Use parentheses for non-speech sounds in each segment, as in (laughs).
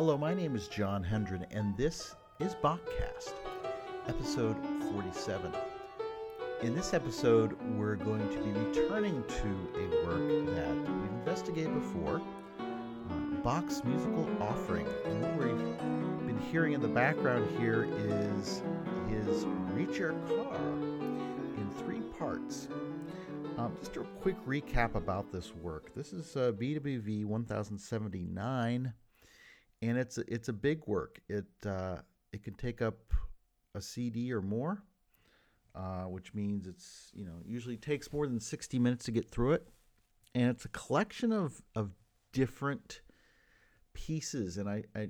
Hello, my name is John Hendren, and this is Bachcast, episode 47. In this episode, we're going to be returning to a work that we've investigated before uh, Bach's musical offering. And what we've been hearing in the background here is his Ricercar in three parts. Um, just a quick recap about this work. This is uh, BWV 1079, and it's it's a big work. It uh, it can take up a CD or more, uh, which means it's you know usually takes more than 60 minutes to get through it, and it's a collection of of different pieces. And I, I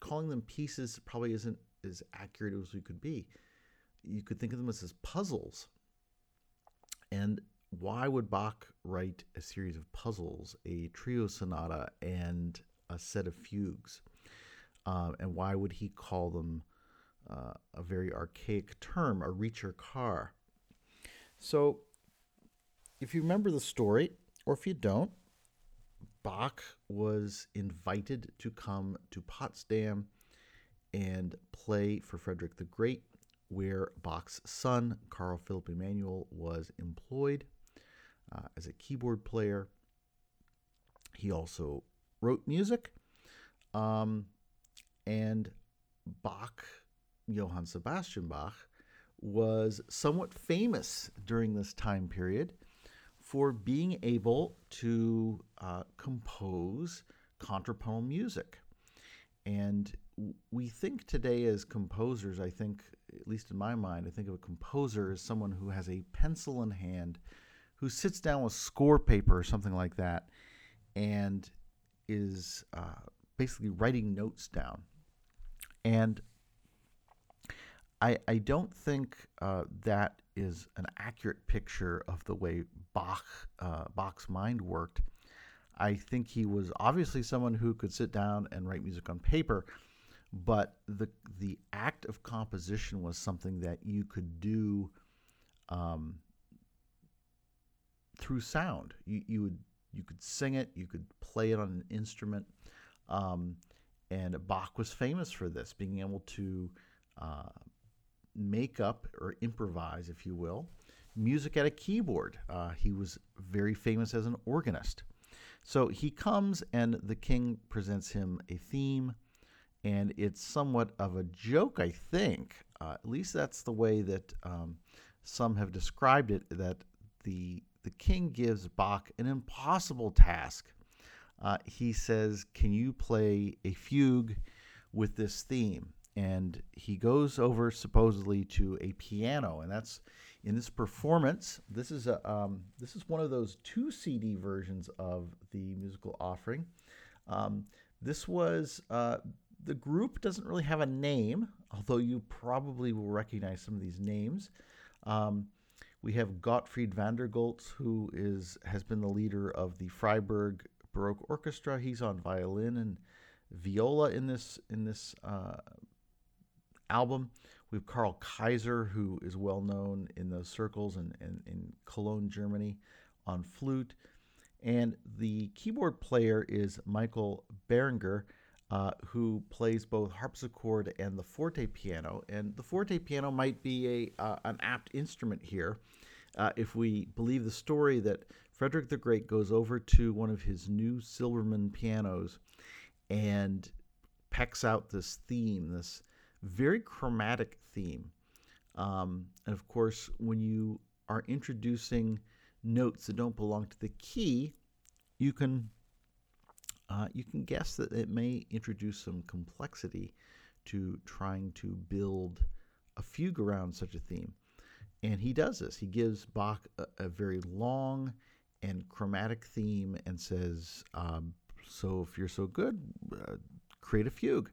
calling them pieces probably isn't as accurate as we could be. You could think of them as, as puzzles. And why would Bach write a series of puzzles, a trio sonata, and a set of fugues? Uh, and why would he call them uh, a very archaic term, a Ricercar? So, if you remember the story, or if you don't, Bach was invited to come to Potsdam and play for Frederick the Great, where Bach's son, Carl Philipp Emanuel, was employed uh, as a keyboard player. He also wrote music. Um, and Bach, Johann Sebastian Bach, was somewhat famous during this time period for being able to uh, compose contrapuntal music. And we think today as composers, I think, at least in my mind, I think of a composer as someone who has a pencil in hand who sits down with score paper or something like that and is uh, basically writing notes down. And I, I don't think uh, that is an accurate picture of the way Bach uh, Bach's mind worked. I think he was obviously someone who could sit down and write music on paper, but the the act of composition was something that you could do um, through sound. You, you would you could sing it, you could play it on an instrument, um, and Bach was famous for this, being able to uh, make up or improvise, if you will, music at a keyboard. Uh, he was very famous as an organist. So he comes, and the king presents him a theme, and it's somewhat of a joke, I think. Uh, at least that's the way that um, some have described it. That the the king gives Bach an impossible task. Uh, he says, Can you play a fugue with this theme? And he goes over supposedly to a piano, and that's in this performance. This is a um, this is one of those two CD versions of the musical offering. Um, this was uh, the group doesn't really have a name, although you probably will recognize some of these names. Um, we have Gottfried von der Goltz, who is has been the leader of the Freiburg Baroque Orchestra. He's on violin and viola in this in this uh, album. We have Karl Kaiser, who is well known in those circles and in Cologne, Germany, on flute. And the keyboard player is Michael Behringer, uh, who plays both harpsichord and the forte piano. And the forte piano might be a uh, an apt instrument here, uh, if we believe the story that Frederick the Great goes over to one of his new Silbermann pianos and pecks out this theme, this very chromatic theme. Um, and of course, when you are introducing notes that don't belong to the key, you can uh, you can guess that it may introduce some complexity to trying to build a fugue around such a theme. And he does this. He gives Bach a, a very long and chromatic theme and says, um, So if you're so good, uh, create a fugue.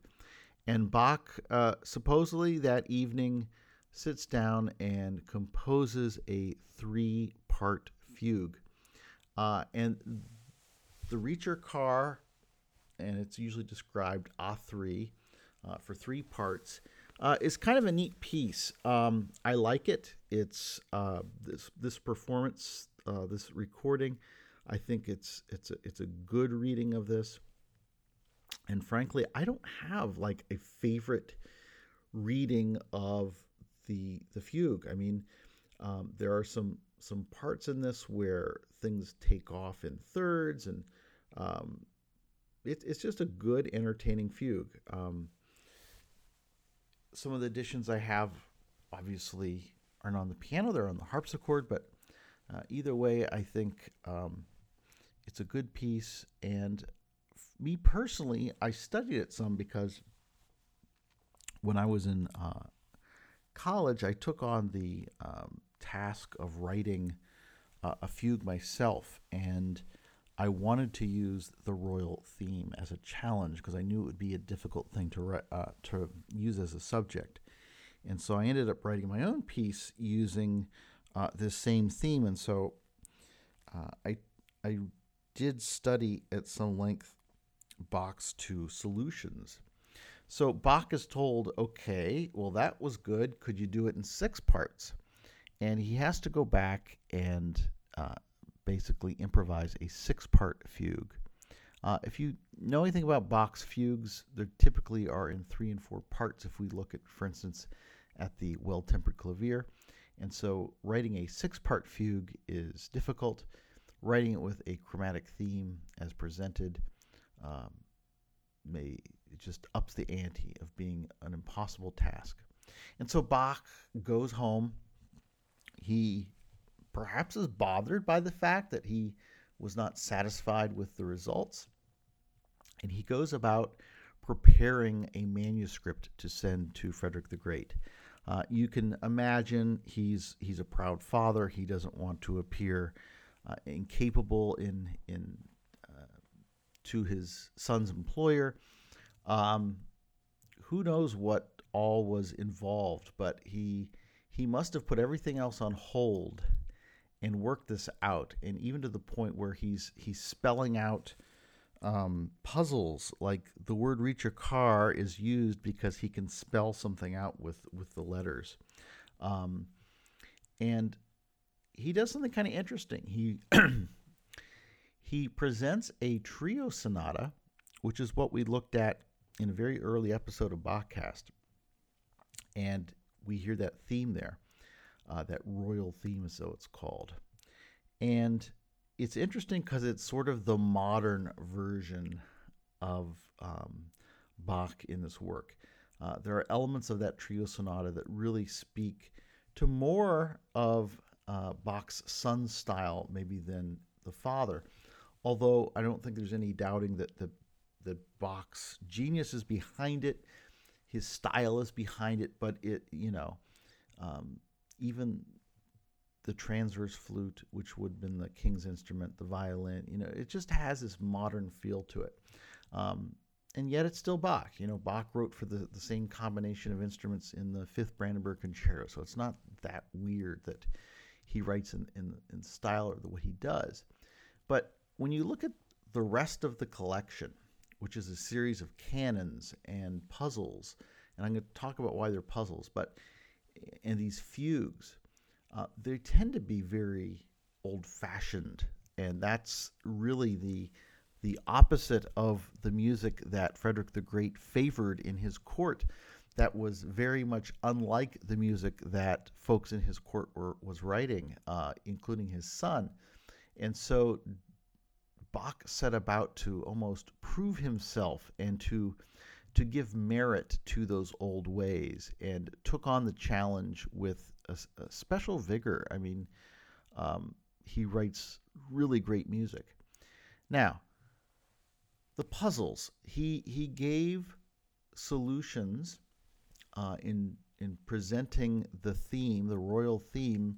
And Bach uh, supposedly that evening sits down and composes a three part fugue. Uh, and the Ricercar, and it's usually described A3 uh, for three parts, uh, kind of a neat piece. Um, I like it. It's uh, this this performance, uh, this recording. I think it's it's a, it's a good reading of this. And frankly, I don't have like a favorite reading of the the fugue. I mean, um, there are some some parts in this where things take off in thirds, and um, it, it's just a good, entertaining fugue. Um, some of the additions I have, obviously, aren't on the piano; they're on the harpsichord. But uh, either way, I think um, it's a good piece. And me personally, I studied it some because when I was in uh, college, I took on the um, task of writing uh, a fugue myself, and I wanted to use the royal theme as a challenge because I knew it would be a difficult thing to uh, to use as a subject, and so I ended up writing my own piece using uh, this same theme, and so uh, I I did study at some length Bach's two solutions so Bach is told, okay, well, that was good. Could you do it in six parts? And he has to go back and uh, basically improvise a six part fugue. Uh, if you know anything about Bach's fugues, they typically are in three and four parts. If we look at, for instance, at the well tempered clavier. And so writing a six part fugue is difficult. Writing it with a chromatic theme as presented um, may just ups the ante of being an impossible task. And so Bach goes home. He perhaps is bothered by the fact that he was not satisfied with the results. And he goes about preparing a manuscript to send to Frederick the Great. Uh, you can imagine he's he's a proud father. He doesn't want to appear uh, incapable in in uh, to his son's employer. Um, who knows what all was involved, but he he must have put everything else on hold and work this out, and even to the point where he's he's spelling out um, puzzles. Like the word "Ricercar" is used because he can spell something out with with the letters, um, and he does something kind of interesting. He (clears throat) he presents a trio sonata, which is what we looked at in a very early episode of Bachcast, and we hear that theme there, uh, that royal theme, so it's called. And it's interesting because it's sort of the modern version of um, Bach in this work. Uh, there are elements of that trio sonata that really speak to more of uh, Bach's son style, maybe than the father. Although I don't think there's any doubting that the the Bach's genius is behind it, his style is behind it, but it you know, um, even the transverse flute, which would have been the king's instrument, the violin, you know, it just has this modern feel to it. Um, and yet it's still Bach. You know, Bach wrote for the, the same combination of instruments in the Fifth Brandenburg Concerto, so it's not that weird that he writes in, in, in style or the he does. But when you look at the rest of the collection, which is a series of canons and puzzles. And I'm going to talk about why they're puzzles, but and these fugues, uh, they tend to be very old-fashioned, and that's really the the opposite of the music that Frederick the Great favored in his court. That was very much unlike the music that folks in his court were was writing, uh, including his son. And so Bach set about to almost prove himself and to to give merit to those old ways and took on the challenge with a, a special vigor. I mean, um, he writes really great music. Now, the puzzles he he gave solutions uh, in in presenting the theme, the royal theme,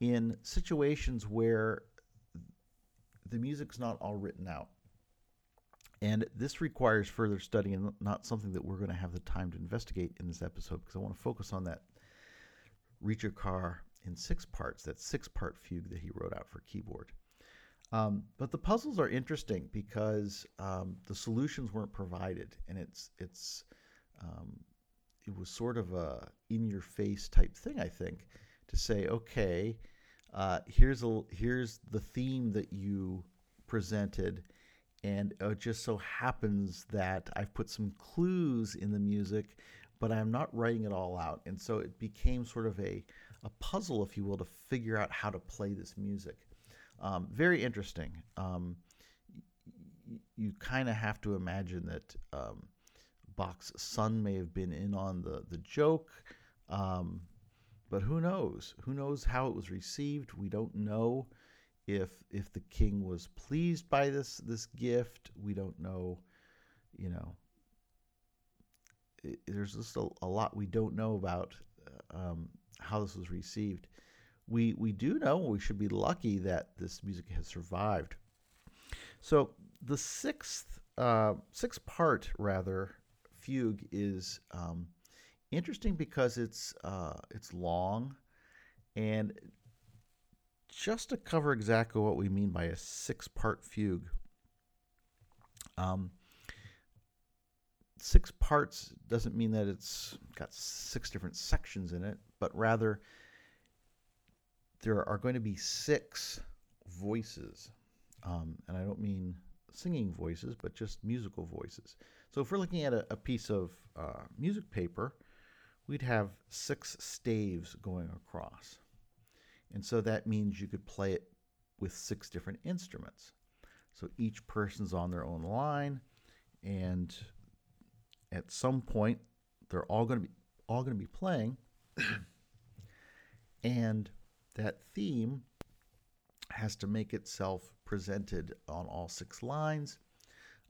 in situations where the music's not all written out. And this requires further study and not something that we're going to have the time to investigate in this episode because I want to focus on that Ricercar in six parts, that six part fugue that he wrote out for keyboard. Um, but the puzzles are interesting because um, the solutions weren't provided, and it's it's um, it was sort of a in your face type thing, I think, to say, okay, uh, here's a here's the theme that you presented, and it just so happens that I've put some clues in the music, but I'm not writing it all out. And so it became sort of a, a puzzle, if you will, to figure out how to play this music. Um, very interesting. Um, you kind of have to imagine that um, Bach's son may have been in on the, the joke. Um, but who knows? Who knows how it was received? We don't know if if the king was pleased by this this gift. We don't know, you know. It, there's just a, a, lot we don't know about uh, um, how this was received. We we do know we should be lucky that this music has survived. So the sixth uh, sixth part rather fugue is um, interesting because it's uh, it's long, and just to cover exactly what we mean by a six-part fugue. Um, six parts doesn't mean that it's got six different sections in it, but rather there are going to be six voices, um, and I don't mean singing voices, but just musical voices. So if we're looking at a, a piece of uh, music paper, we'd have six staves going across. And so that means you could play it with six different instruments. So each person's on their own line, and at some point, they're all going to be all going to be playing, (coughs) and that theme has to make itself presented on all six lines,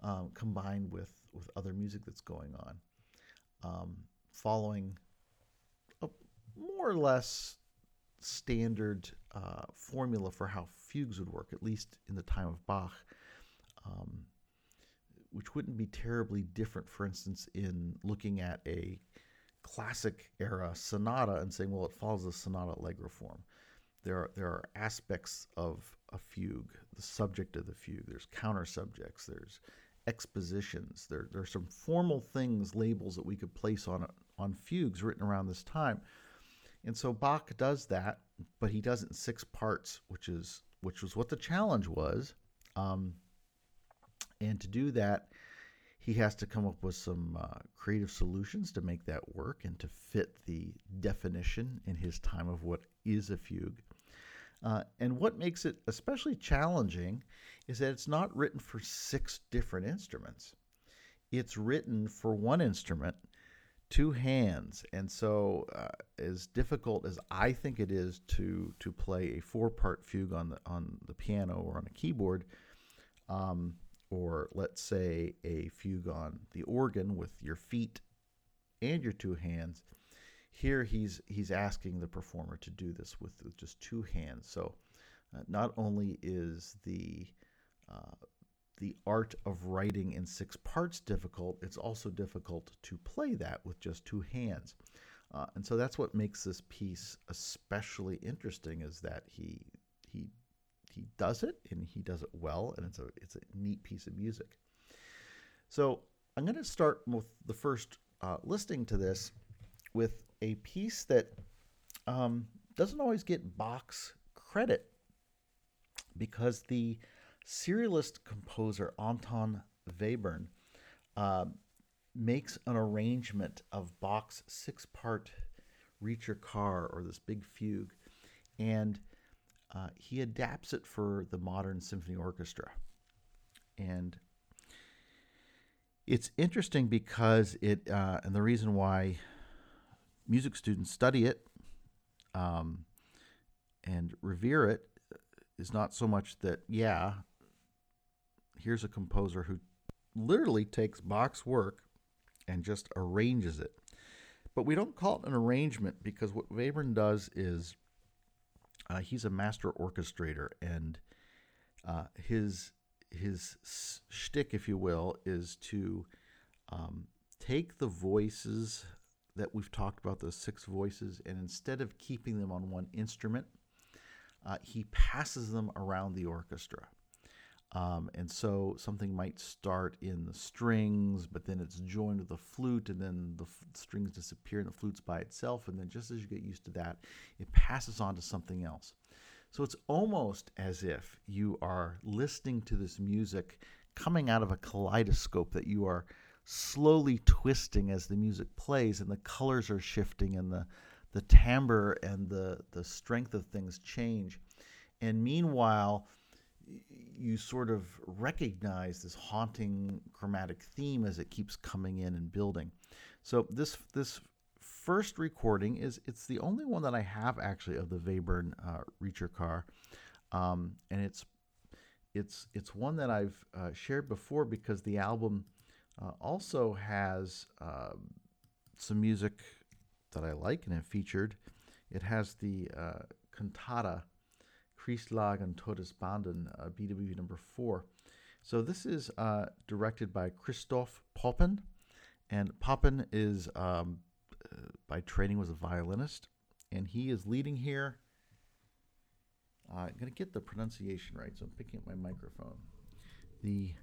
um, combined with with other music that's going on, um, following more or less standard uh, formula for how fugues would work, at least in the time of Bach, um, which wouldn't be terribly different, for instance, in looking at a classic era sonata and saying, well, it follows the sonata allegro form. There are, there are aspects of a fugue, the subject of the fugue, there's counter subjects, there's expositions, there, there are some formal things, labels that we could place on, on fugues written around this time and so Bach does that, but he does it in six parts, which is which was what the challenge was. Um, and to do that, he has to come up with some uh, creative solutions to make that work and to fit the definition in his time of what is a fugue. Uh, and what makes it especially challenging is that it's not written for six different instruments. It's written for one instrument two hands, and so uh, as difficult as I think it is to to play a four part fugue on the on the piano or on a keyboard, um, or let's say a fugue on the organ with your feet and your two hands. Here he's he's asking the performer to do this with, with just two hands. So uh, not only is the uh, the art of writing in six parts difficult, it's also difficult to play that with just two hands. Uh, and so that's what makes this piece especially interesting is that he he he does it and he does it well and it's a it's a neat piece of music. So I'm going to start with the first uh, listening to this with a piece that um, doesn't always get Bach's credit because the serialist composer Anton Webern uh, makes an arrangement of Bach's six part Ricercar or this big fugue, and uh, he adapts it for the modern symphony orchestra. And it's interesting because it, uh, and the reason why music students study it um, and revere it is not so much that, yeah, here's a composer who literally takes Bach's work and just arranges it. But we don't call it an arrangement because what Webern does is uh, he's a master orchestrator, and uh, his his shtick, if you will, is to um, take the voices that we've talked about, those six voices, and instead of keeping them on one instrument, uh, he passes them around the orchestra. Um, and so something might start in the strings, but then it's joined with the flute, and then the f- strings disappear and the flute's by itself. And then just as you get used to that, it passes on to something else. So it's almost as if you are listening to this music coming out of a kaleidoscope that you are slowly twisting as the music plays and the colors are shifting and the the timbre and the the strength of things change and meanwhile you sort of recognize this haunting chromatic theme as it keeps coming in and building so this this first recording is it's the only one that I have actually of the Webern uh, Ricercar, um, and it's it's it's one that I've uh, shared before because the album uh, also has uh, some music that I like and have featured. It has the uh, cantata Christ lag in Todesbanden, uh, BWV number four. So this is uh, directed by Christoph Poppen, and Poppen is um, uh, by training was a violinist, and he is leading here. I'm going to get the pronunciation right, so I'm picking up my microphone. The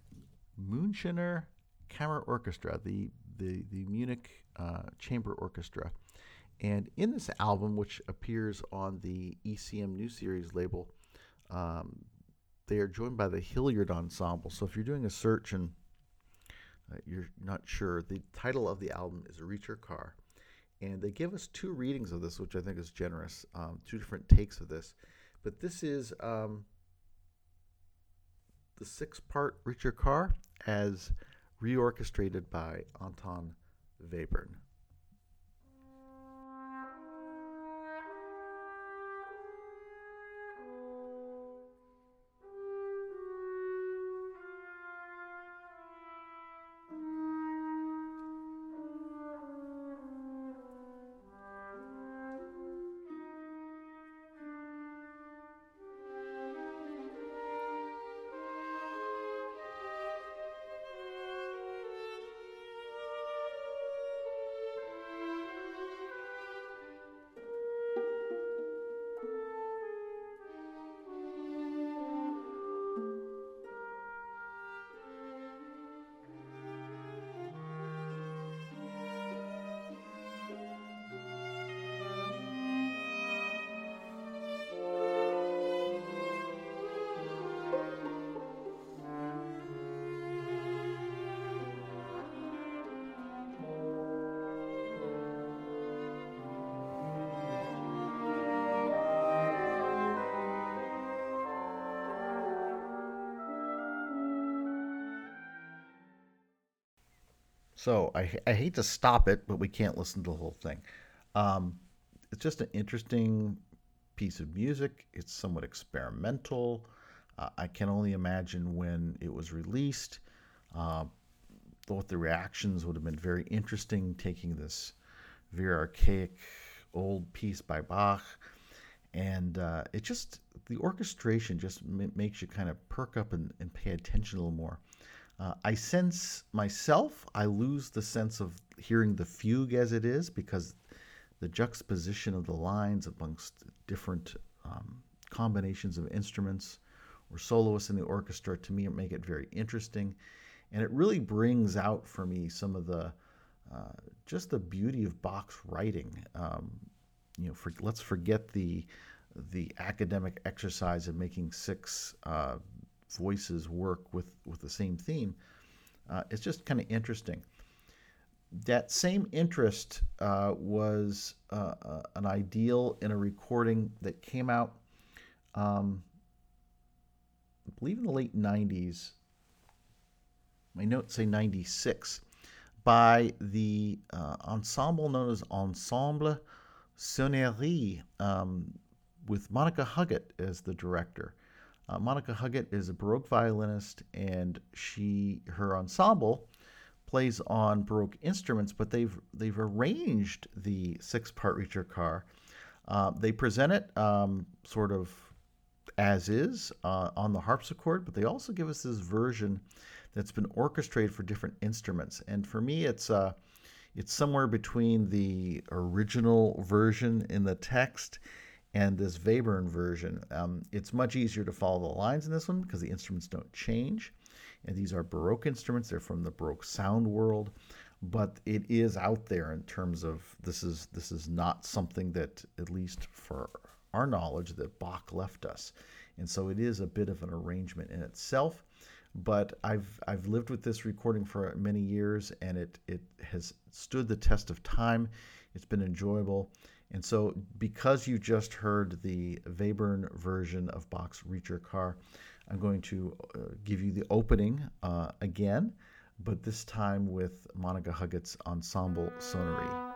Münchener Kammerorchester, the the the Munich uh, Chamber Orchestra, and in this album, which appears on the ECM New Series label, um, they are joined by the Hilliard Ensemble. So if you're doing a search and uh, you're not sure, the title of the album is Ricercar, and they give us two readings of this, which I think is generous. Um, two different takes of this, but this is um, the six-part Ricercar as reorchestrated by Anton Webern. So I, I hate to stop it, but we can't listen to the whole thing. Um, it's just an interesting piece of music. It's somewhat experimental. Uh, I can only imagine when it was released, uh, the reactions would have been very interesting, taking this very archaic old piece by Bach. And uh, it just, the orchestration just m- makes you kind of perk up and, and pay attention a little more. Uh, I sense myself, I lose the sense of hearing the fugue as it is because the juxtaposition of the lines amongst different um, combinations of instruments or soloists in the orchestra to me make it very interesting. And it really brings out for me some of the uh, just the beauty of Bach's writing. Um, you know, for, let's forget the the academic exercise of making six uh, voices work with with the same theme. Uh, it's just kind of interesting. That same interest uh, was uh, uh, an ideal in a recording that came out, um, I believe, in the late '90s. My notes say '96 by the uh, ensemble known as Ensemble Sonnerie, um, with Monica Huggett as the director. Uh, Monica Huggett is a Baroque violinist, and she her ensemble plays on Baroque instruments, but they've they've arranged the six part Ricercar. Uh, they present it um, sort of as is uh, on the harpsichord, but they also give us this version that's been orchestrated for different instruments. And for me, it's uh, it's somewhere between the original version in the text and this Webern version. Um, it's much easier to follow the lines in this one because the instruments don't change. And these are Baroque instruments, they're from the Baroque sound world. But it is out there in terms of this is this is not something that, at least for our knowledge, that Bach left us. And so it is a bit of an arrangement in itself. but I've I've lived with this recording for many years, and it it has stood the test of time. It's been enjoyable, and so because you just heard the Webern version of Bach's Ricercar, I'm going to uh, give you the opening uh, again, but this time with Monica Huggett's Ensemble Sonnerie.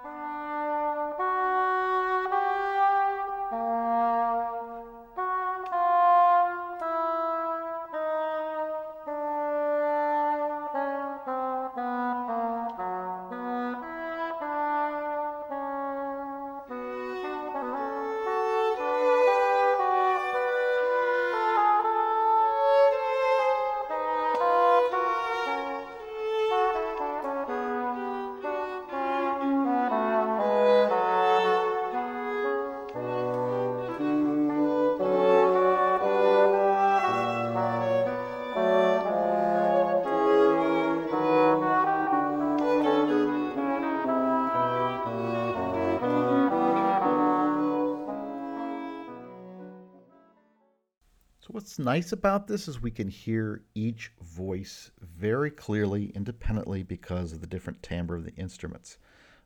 Nice about this is we can hear each voice very clearly independently because of the different timbre of the instruments,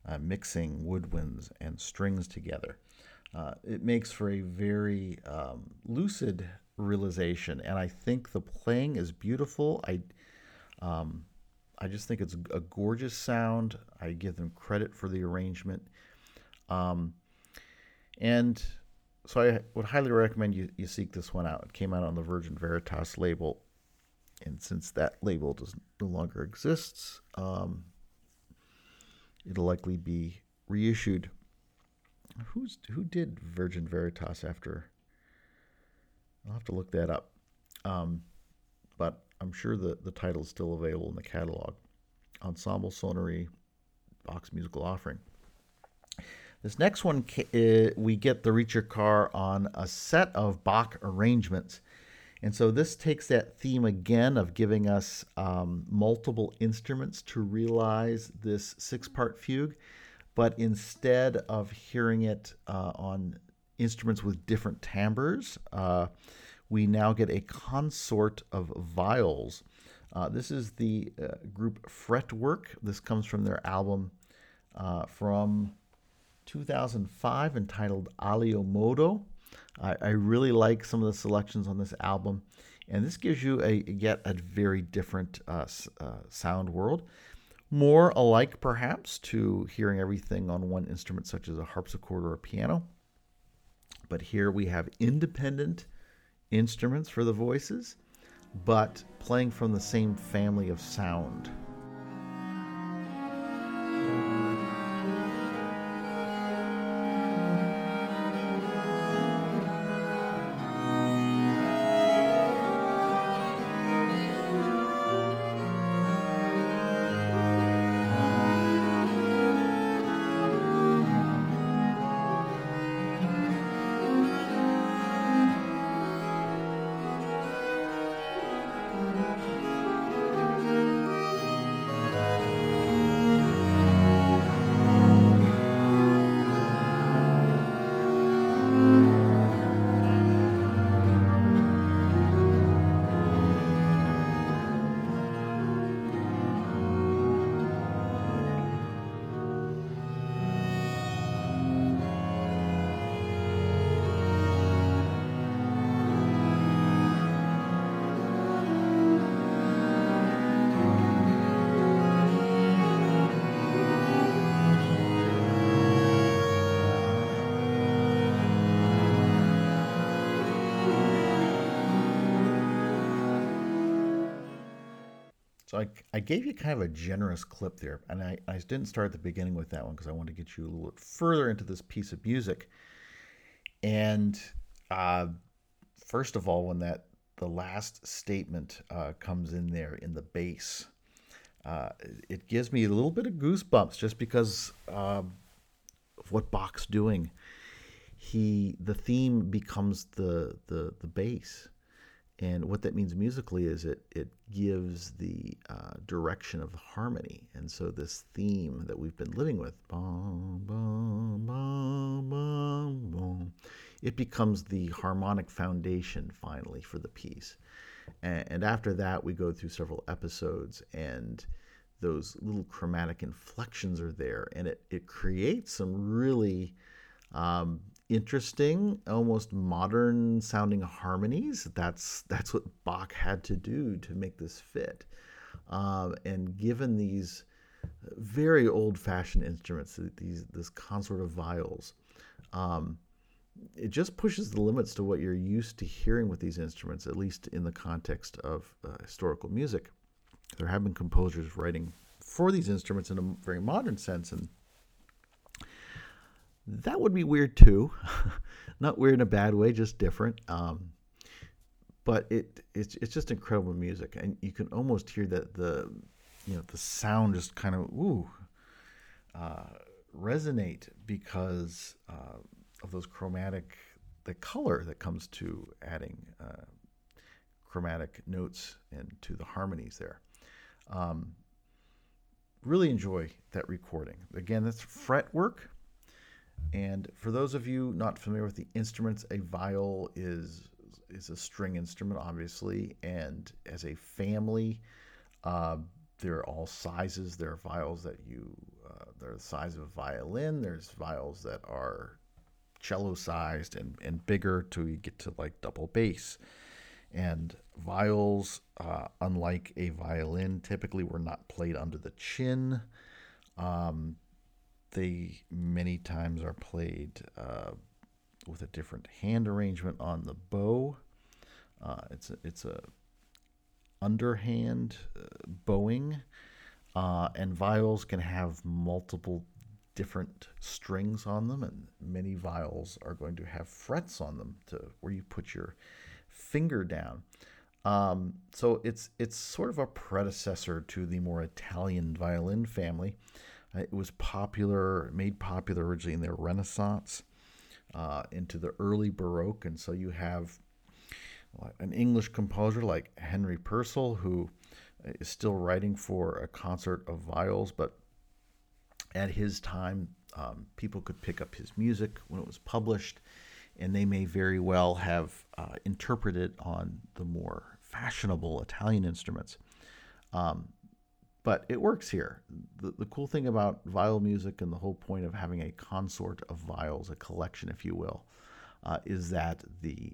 uh, mixing woodwinds and strings together. Uh, it makes for a very um, lucid realization, and I think the playing is beautiful. I, um, I just think it's a gorgeous sound. I give them credit for the arrangement, um, and so I would highly recommend you, you seek this one out. It came out on the Virgin Veritas label, and since that label does no longer exists, um, it'll likely be reissued. Who's who did Virgin Veritas after? I'll have to look that up, um, but I'm sure the the title is still available in the catalog. Ensemble Sonnerie, Bach's Musical Offering. This next one, uh, we get the Ricercar on a set of Bach arrangements. And so this takes that theme again of giving us um, multiple instruments to realize this six part fugue, but instead of hearing it uh, on instruments with different timbres, uh, we now get a consort of viols. Uh, this is the uh, group Fretwork. This comes from their album uh, from 2005 entitled Alio Modo. I, I, really like some of the selections on this album, and this gives you a yet a very different uh, uh, sound world, more alike perhaps to hearing everything on one instrument such as a harpsichord or a piano. But here we have independent instruments for the voices, but playing from the same family of sound. So I, I gave you kind of a generous clip there, and I, I didn't start at the beginning with that one because I wanted to get you a little bit further into this piece of music. And uh, first of all, when that the last statement uh, comes in there in the bass, uh, it gives me a little bit of goosebumps just because um, of what Bach's doing. He the theme becomes the the the bass and what that means musically is it it gives the uh, direction of harmony. And so this theme that we've been living with, bum, bum, bum, it becomes the harmonic foundation finally for the piece. And, and after that, we go through several episodes, and those little chromatic inflections are there, and it, it creates some really um, interesting, almost modern sounding harmonies. That's that's what Bach had to do to make this fit. Um, and given these very old-fashioned instruments, these this consort of viols, um, it just pushes the limits to what you're used to hearing with these instruments, at least in the context of uh, historical music. There have been composers writing for these instruments in a very modern sense, and that would be weird too. (laughs) Not weird in a bad way, just different. Um, but it it's it's just incredible music, and you can almost hear that the you know the sound just kind of ooh uh, resonate because uh, of those chromatic the color that comes to adding uh, chromatic notes and to the harmonies there. Um, really enjoy that recording. Again, that's fretwork. And for those of you not familiar with the instruments, a viol is is a string instrument, obviously, and as a family, uh, there are all sizes. There are viols that you, uh, they're the size of a violin. There's viols that are cello sized and, and bigger till you get to like double bass. And viols, uh, unlike a violin, typically were not played under the chin. Um, they many times are played uh, with a different hand arrangement on the bow. Uh, it's a, it's a underhand uh, bowing, uh, and viols can have multiple different strings on them, and many viols are going to have frets on them to where you put your finger down. Um, so it's it's sort of a predecessor to the more Italian violin family. Uh, it was popular, made popular originally in the Renaissance, uh, into the early Baroque, and so you have an English composer like Henry Purcell who is still writing for a consort of viols, but at his time, um, people could pick up his music when it was published, and they may very well have uh, interpreted on the more fashionable Italian instruments. Um, but it works here. The, the cool thing about viol music and the whole point of having a consort of viols, a collection, if you will, uh, is that the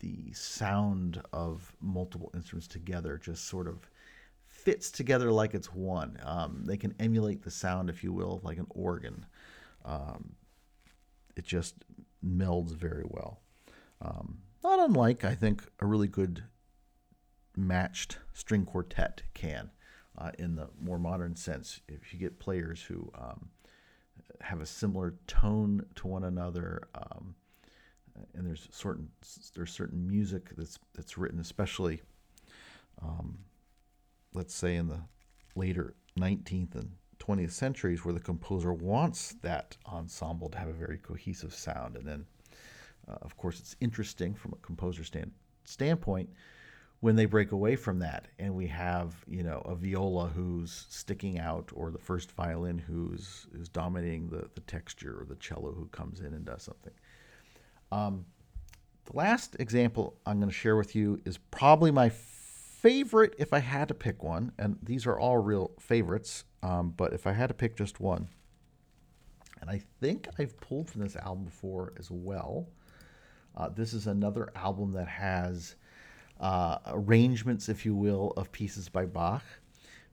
the sound of multiple instruments together just sort of fits together like it's one. Um, they can emulate the sound, if you will, like an organ. Um, it just melds very well. Um, not unlike, I think, a really good matched string quartet can uh, in the more modern sense. If you get players who um, have a similar tone to one another, um, and there's certain there's certain music that's that's written, especially, um, let's say in the later 19th and 20th centuries, where the composer wants that ensemble to have a very cohesive sound, and then, uh, of course, it's interesting from a composer stand, standpoint when they break away from that and we have you know a viola who's sticking out or the first violin who's is dominating the, the texture or the cello who comes in and does something. Um, the last example i'm going to share with you is probably my favorite if i had to pick one and these are all real favorites um, but if i had to pick just one and i think i've pulled from this album before as well uh, this is another album that has uh, arrangements, if you will, of pieces by Bach.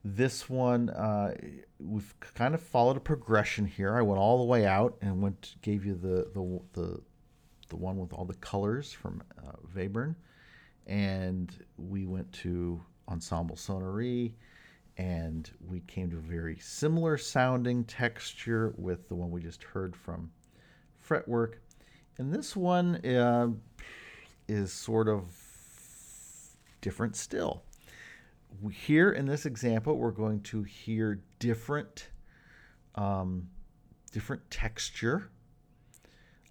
This one, uh, we've kind of followed a progression here. I went all the way out and went gave you the the the, the one with all the colors from uh, Webern, and we went to Ensemble Sonnerie, and we came to a very similar sounding texture with the one we just heard from Fretwork, and this one uh, is sort of different still. Here in this example, we're going to hear different, um, different texture.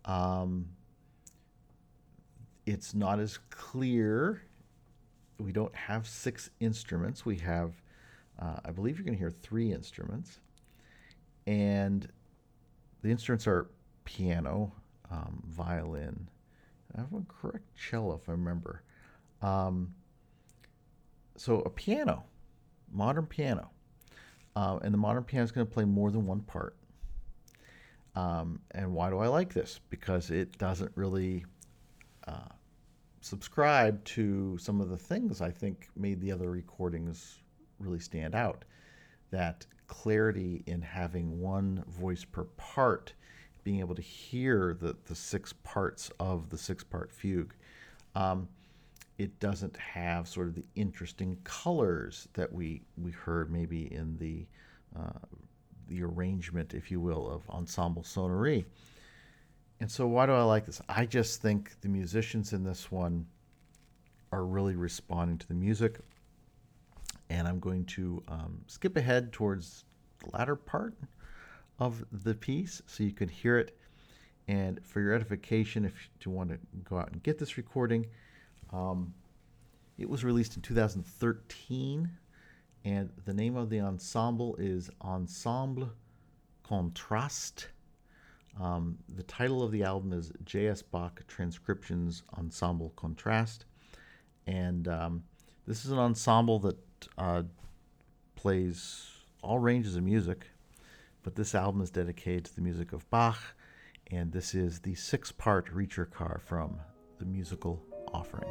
Um, it's not as clear. We don't have six instruments. We have, uh, I believe you're going to hear three instruments. And the instruments are piano, um, violin, I have a correct cello if I remember. Um, so a piano, modern piano, uh, and the modern piano is going to play more than one part. Um, and why do I like this? Because it doesn't really uh, subscribe to some of the things I think made the other recordings really stand out. That clarity in having one voice per part, being able to hear the, the six parts of the six part fugue. Um, it doesn't have sort of the interesting colors that we, we heard maybe in the, uh, the arrangement, if you will, of Ensemble Sonnerie. And so, why do I like this? I just think the musicians in this one are really responding to the music. And I'm going to um, skip ahead towards the latter part of the piece so you can hear it. And for your edification, if you want to go out and get this recording, um, it was released in 2013. And the name of the ensemble is Ensemble Contraste. Um, the title of the album is J.S. Bach Transcriptions Ensemble Contraste. And um, this is an ensemble that uh, plays all ranges of music, but this album is dedicated to the music of Bach, and this is the six part Ricercar from the musical offering.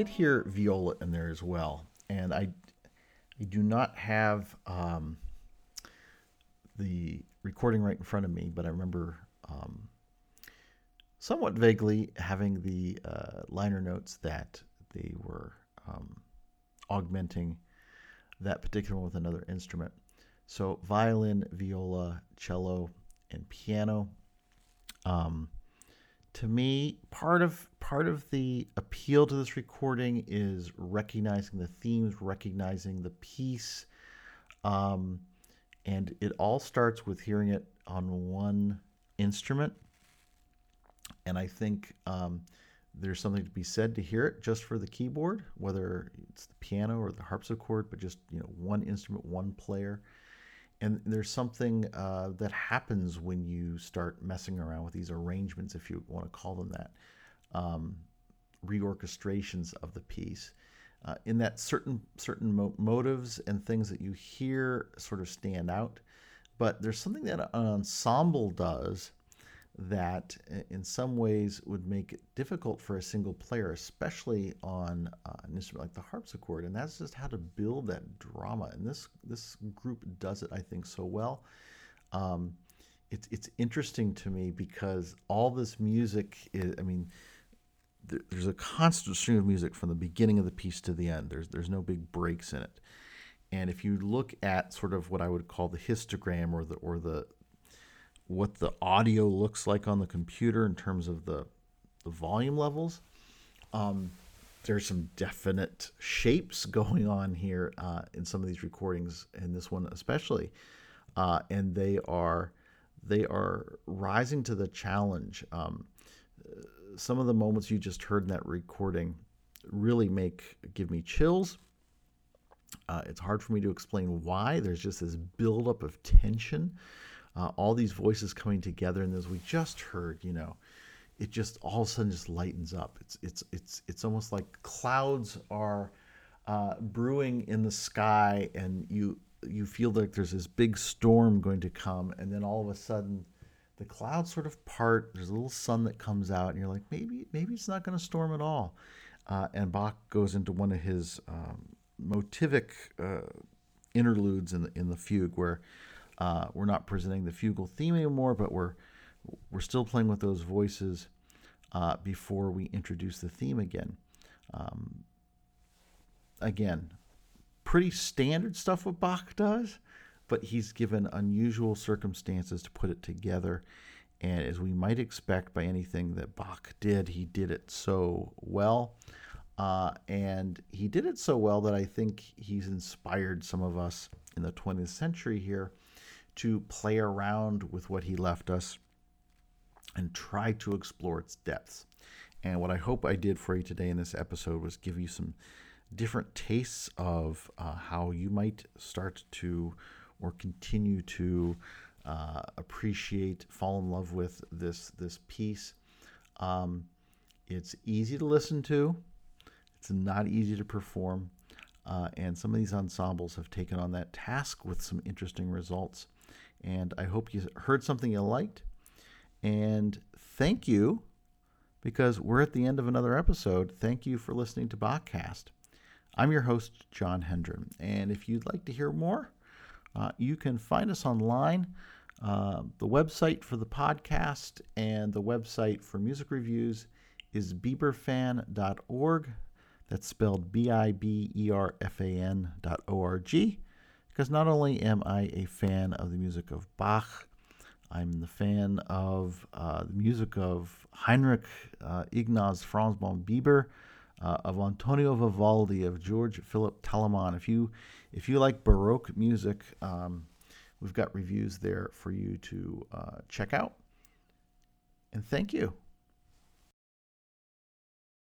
Did hear viola in there as well, and I, I do not have um, the recording right in front of me, but I remember um, somewhat vaguely having the uh, liner notes that they were um, augmenting that particular one with another instrument. So violin, viola, cello, and piano. Um, to me, part of part of the appeal to this recording is recognizing the themes, recognizing the piece, um, and it all starts with hearing it on one instrument. And I think um, there's something to be said to hear it just for the keyboard, whether it's the piano or the harpsichord, but just you know one instrument, one player. And there's something uh, that happens when you start messing around with these arrangements, if you want to call them that, um, reorchestrations of the piece. Uh, in that certain certain mo- motives and things that you hear sort of stand out, but there's something that an ensemble does that in some ways would make it difficult for a single player, especially on uh, an instrument like the harpsichord. And that's just how to build that drama. And this this group does it, I think, so well. Um, it's it's interesting to me because all this music is, I mean, there, there's a constant stream of music from the beginning of the piece to the end. There's there's no big breaks in it. And if you look at sort of what I would call the histogram or the or the what the audio looks like on the computer in terms of the the volume levels, um, there's some definite shapes going on here uh, in some of these recordings, and this one especially, uh, and they are they are rising to the challenge. Um, some of the moments you just heard in that recording really make give me chills. Uh, it's hard for me to explain why. There's just this buildup of tension, uh, all these voices coming together, and as we just heard, you know, it just all of a sudden just lightens up. It's it's it's it's almost like clouds are uh, brewing in the sky, and you you feel like there's this big storm going to come, and then all of a sudden the clouds sort of part. There's a little sun that comes out, and you're like, maybe maybe it's not going to storm at all. Uh, and Bach goes into one of his um, motivic uh, interludes in the in the fugue where uh, we're not presenting the fugal theme anymore, but we're we're still playing with those voices uh, before we introduce the theme again. Um, again, pretty standard stuff what Bach does, but he's given unusual circumstances to put it together. And as we might expect by anything that Bach did, he did it so well. Uh, and he did it so well that I think he's inspired some of us in the 20th century here to play around with what he left us and try to explore its depths. And what I hope I did for you today in this episode was give you some different tastes of uh, how you might start to or continue to uh, appreciate, fall in love with this this piece. Um, it's easy to listen to. It's not easy to perform. Uh, and some of these ensembles have taken on that task with some interesting results. And I hope you heard something you liked. And thank you, because we're at the end of another episode. Thank you for listening to Bachcast. I'm your host, John Hendren. And if you'd like to hear more, uh, you can find us online. Uh, the website for the podcast and the website for music reviews is biberfan.org. That's spelled B I B E R F A N dot O R G. Because not only am I a fan of the music of Bach, I'm the fan of uh, the music of Heinrich uh, Ignaz Franz von Biber, uh, of Antonio Vivaldi, of George Philip Telemann. If you if you like Baroque music, um, we've got reviews there for you to uh, check out. And thank you.